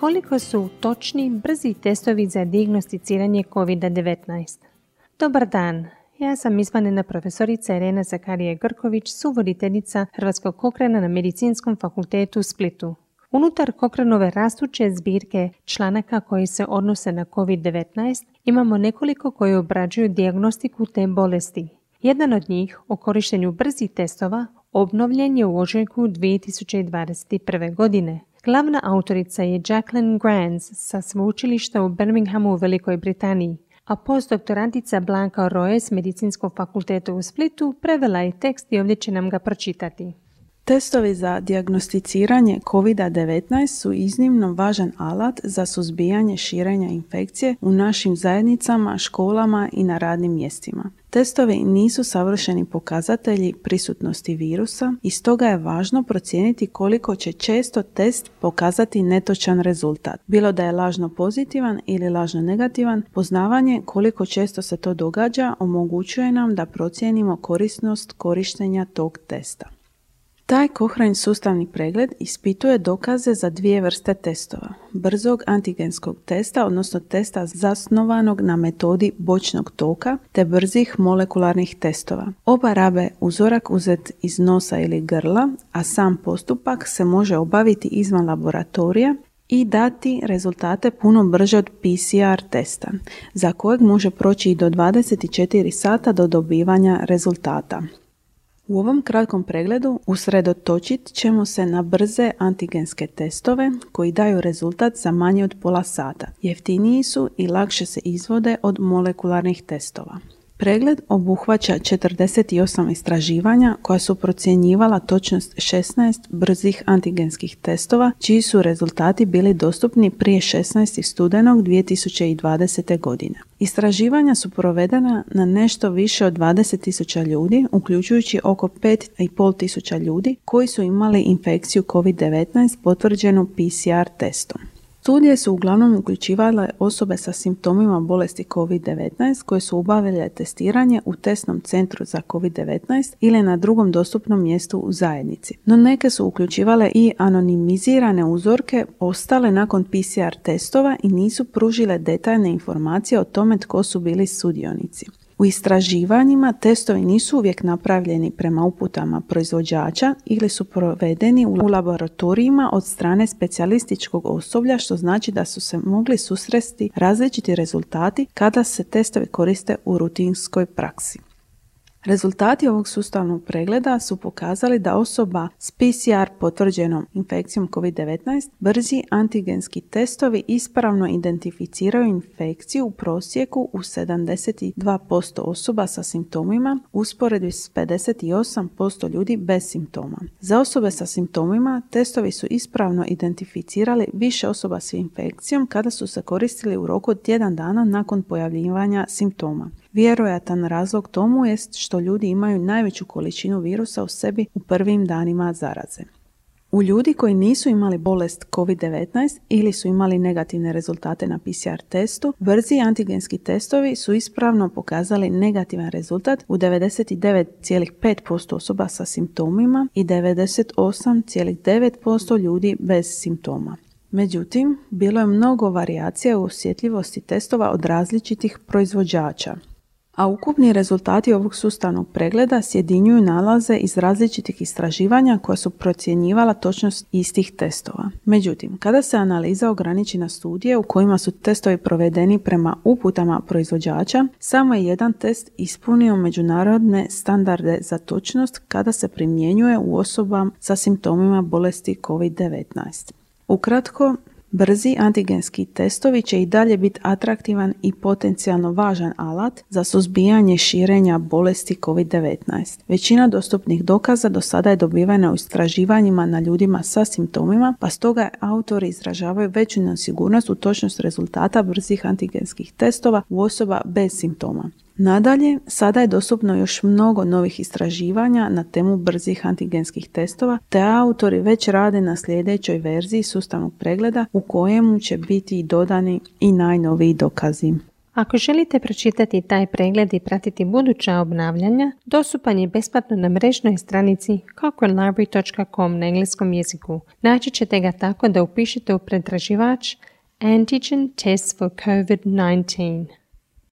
koliko su točni brzi testovi za dijagnosticiranje COVID-19. Dobar dan, ja sam izvanjena profesorica Irena Zakarije Grković, suvoditeljica Hrvatskog kokrena na Medicinskom fakultetu u Splitu. Unutar Kokrenove rastuće zbirke članaka koji se odnose na COVID-19 imamo nekoliko koji obrađuju dijagnostiku te bolesti. Jedan od njih o korištenju brzih testova obnovljen je u ožujku 2021. godine. Glavna autorica je Jacqueline Grants sa sveučilišta u Birminghamu u Velikoj Britaniji, a postdoktorantica Blanka Roje s Medicinskog fakulteta u Splitu prevela je tekst i ovdje će nam ga pročitati. Testovi za dijagnosticiranje COVID-19 su iznimno važan alat za suzbijanje širenja infekcije u našim zajednicama, školama i na radnim mjestima. Testovi nisu savršeni pokazatelji prisutnosti virusa i stoga je važno procijeniti koliko će često test pokazati netočan rezultat. Bilo da je lažno pozitivan ili lažno negativan, poznavanje koliko često se to događa omogućuje nam da procijenimo korisnost korištenja tog testa. Taj Cochrane sustavni pregled ispituje dokaze za dvije vrste testova. Brzog antigenskog testa, odnosno testa zasnovanog na metodi bočnog toka, te brzih molekularnih testova. Oba rabe uzorak uzet iz nosa ili grla, a sam postupak se može obaviti izvan laboratorija i dati rezultate puno brže od PCR testa, za kojeg može proći i do 24 sata do dobivanja rezultata. U ovom kratkom pregledu usredotočit ćemo se na brze antigenske testove koji daju rezultat za manje od pola sata. Jeftiniji su i lakše se izvode od molekularnih testova. Pregled obuhvaća 48 istraživanja koja su procjenjivala točnost 16 brzih antigenskih testova, čiji su rezultati bili dostupni prije 16. studenog 2020. godine. Istraživanja su provedena na nešto više od 20.000 ljudi, uključujući oko 5.500 ljudi koji su imali infekciju COVID-19 potvrđenu PCR testom. Studije su uglavnom uključivale osobe sa simptomima bolesti COVID-19 koje su obavile testiranje u testnom centru za COVID-19 ili na drugom dostupnom mjestu u zajednici. No neke su uključivale i anonimizirane uzorke ostale nakon PCR testova i nisu pružile detaljne informacije o tome tko su bili sudionici. U istraživanjima testovi nisu uvijek napravljeni prema uputama proizvođača ili su provedeni u laboratorijima od strane specijalističkog osoblja što znači da su se mogli susresti različiti rezultati kada se testovi koriste u rutinskoj praksi. Rezultati ovog sustavnog pregleda su pokazali da osoba s PCR potvrđenom infekcijom COVID-19 brzi antigenski testovi ispravno identificiraju infekciju u prosjeku u 72% osoba sa simptomima usporedbi s 58% ljudi bez simptoma. Za osobe sa simptomima testovi su ispravno identificirali više osoba s infekcijom kada su se koristili u roku od tjedan dana nakon pojavljivanja simptoma. Vjerojatan razlog tomu jest što ljudi imaju najveću količinu virusa u sebi u prvim danima zaraze. U ljudi koji nisu imali bolest COVID-19 ili su imali negativne rezultate na PCR testu, brzi antigenski testovi su ispravno pokazali negativan rezultat u 99,5% osoba sa simptomima i 98,9% ljudi bez simptoma. Međutim, bilo je mnogo varijacija u osjetljivosti testova od različitih proizvođača a ukupni rezultati ovog sustavnog pregleda sjedinjuju nalaze iz različitih istraživanja koja su procjenjivala točnost istih testova. Međutim, kada se analiza ograniči na studije u kojima su testovi provedeni prema uputama proizvođača, samo je jedan test ispunio međunarodne standarde za točnost kada se primjenjuje u osobama sa simptomima bolesti COVID-19. Ukratko, Brzi antigenski testovi će i dalje biti atraktivan i potencijalno važan alat za suzbijanje širenja bolesti COVID-19. Većina dostupnih dokaza do sada je dobivena u istraživanjima na ljudima sa simptomima, pa stoga autori izražavaju veću nesigurnost u točnost rezultata brzih antigenskih testova u osoba bez simptoma. Nadalje, sada je dostupno još mnogo novih istraživanja na temu brzih antigenskih testova, te autori već rade na sljedećoj verziji sustavnog pregleda u kojemu će biti dodani i najnoviji dokazi. Ako želite pročitati taj pregled i pratiti buduća obnavljanja, dostupan je besplatno na mrežnoj stranici cochranelibrary.com na engleskom jeziku. Naći ćete ga tako da upišete u pretraživač Antigen Test for COVID-19.